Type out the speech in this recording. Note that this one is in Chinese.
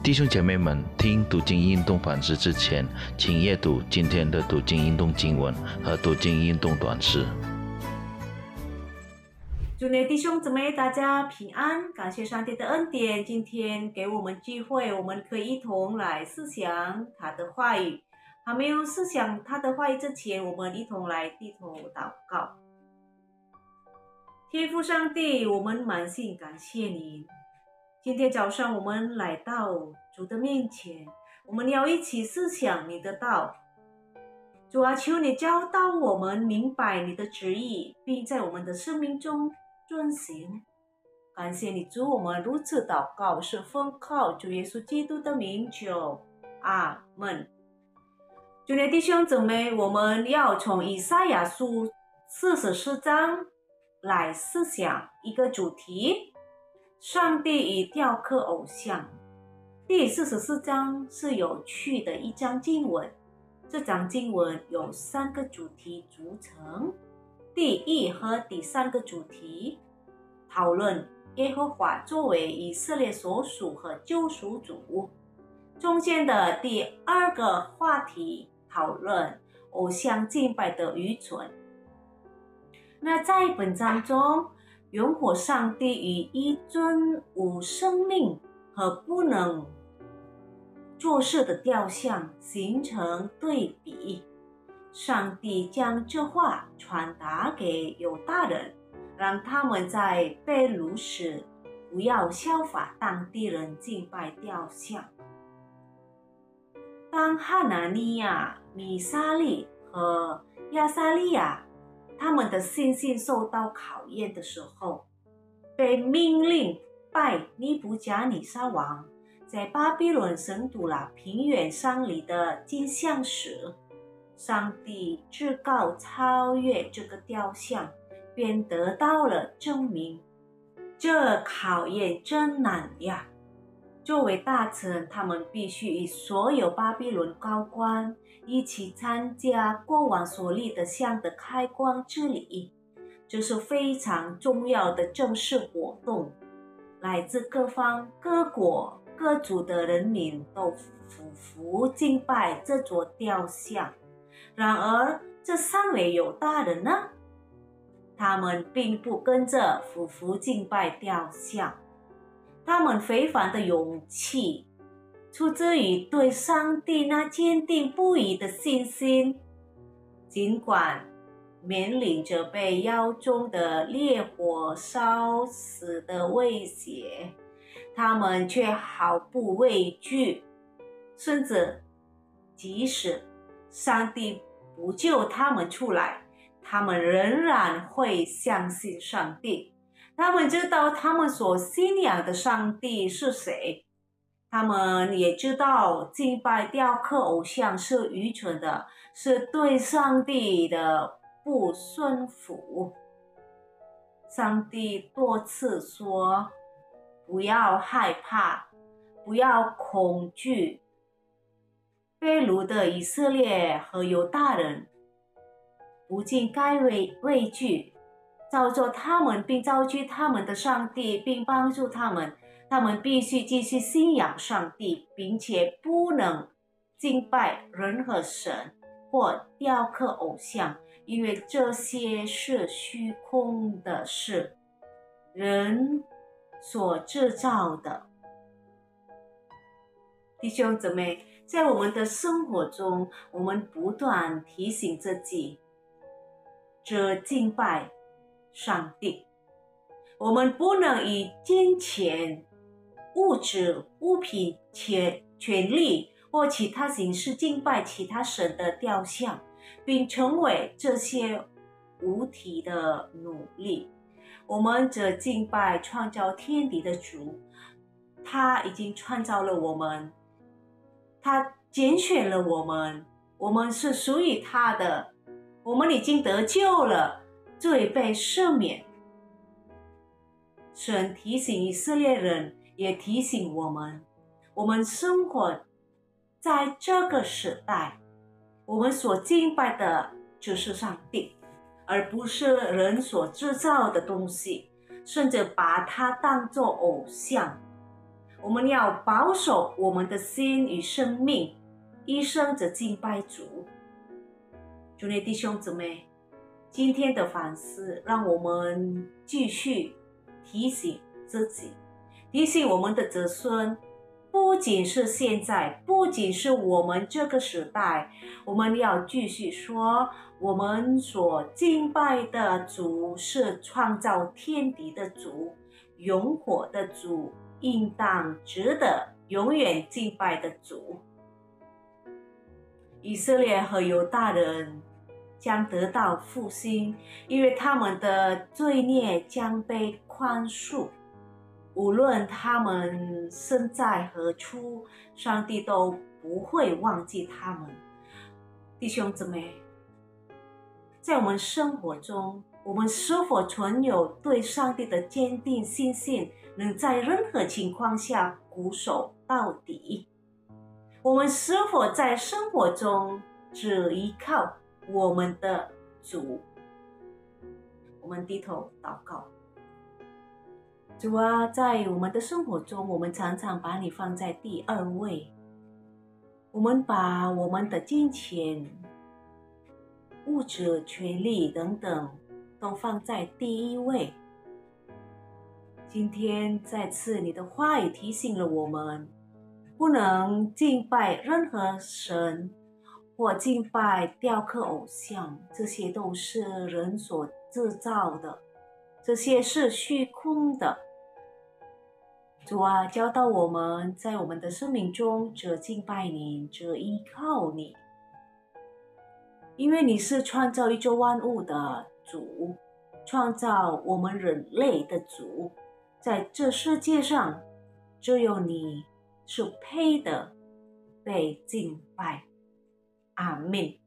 弟兄姐妹们，听读经运动反思之前，请阅读今天的读经运动经文和读经运动短诗。祝内弟兄姊妹大家平安，感谢上帝的恩典，今天给我们机会，我们可以一同来思想他的话语。还没有思想他的话语之前，我们一同来低头祷告。天父上帝，我们满心感谢您。今天早上我们来到主的面前，我们要一起思想你的道。主啊，求你教导我们明白你的旨意，并在我们的生命中遵行。感谢你主，我们如此祷告，是奉靠主耶稣基督的名求。阿门。主的弟兄姊妹，我们要从以赛亚书四十四章来思想一个主题。上帝与雕刻偶像，第四十四章是有趣的一章经文。这章经文有三个主题组成。第一和第三个主题讨论耶和华作为以色列所属和救赎主。中间的第二个话题讨论偶像敬拜的愚蠢。那在本章中。永火上帝与一尊无生命和不能做事的雕像形成对比。上帝将这话传达给犹大人，让他们在被掳时不要效法当地人敬拜雕像。当哈拿尼亚、米沙利和亚撒利亚。他们的信心受到考验的时候，被命令拜尼布甲尼撒王在巴比伦神都拉平原上里的金像时，上帝至高超越这个雕像，便得到了证明。这考验真难呀！作为大臣，他们必须与所有巴比伦高官一起参加过往所立的像的开光之礼，这是非常重要的正式活动。来自各方各国各族的人民都俯伏敬拜这座雕像。然而，这三位犹大人呢？他们并不跟着俯伏敬拜雕像。他们非凡的勇气，出自于对上帝那坚定不移的信心。尽管面临着被腰中的烈火烧死的威胁，他们却毫不畏惧。甚至，即使上帝不救他们出来，他们仍然会相信上帝。他们知道他们所信仰的上帝是谁，他们也知道敬拜雕刻偶像是愚蠢的，是对上帝的不顺服。上帝多次说：“不要害怕，不要恐惧。”被掳的以色列和犹大人不仅该畏畏惧。造作他们，并造就他们的上帝，并帮助他们。他们必须继续信仰上帝，并且不能敬拜任何神或雕刻偶像，因为这些是虚空的事，人所制造的。弟兄姊妹，在我们的生活中，我们不断提醒自己：这敬拜。上帝，我们不能以金钱、物质、物品、权权力或其他形式敬拜其他神的雕像，并成为这些无体的努力。我们则敬拜创造天地的主，他已经创造了我们，他拣选了我们，我们是属于他的，我们已经得救了。罪被赦免，神提醒以色列人，也提醒我们：我们生活在这个时代，我们所敬拜的就是上帝，而不是人所制造的东西，甚至把它当作偶像。我们要保守我们的心与生命，一生只敬拜主。主内弟兄姊妹，今天的反思让我们继续提醒自己，提醒我们的子孙，不仅是现在，不仅是我们这个时代，我们要继续说，我们所敬拜的主是创造天地的主，永活的主，应当值得永远敬拜的主。以色列和犹大人。将得到复兴，因为他们的罪孽将被宽恕。无论他们身在何处，上帝都不会忘记他们。弟兄姊妹，在我们生活中，我们是否存有对上帝的坚定信心，能在任何情况下鼓守到底？我们是否在生活中只依靠？我们的主，我们低头祷告。主啊，在我们的生活中，我们常常把你放在第二位。我们把我们的金钱、物质、权利等等都放在第一位。今天再次，你的话语提醒了我们，不能敬拜任何神。或敬拜雕刻偶像，这些都是人所制造的，这些是虚空的。主啊，教导我们在我们的生命中，只敬拜你，只依靠你，因为你是创造宇宙万物的主，创造我们人类的主，在这世界上，只有你是配的被敬拜。阿妹。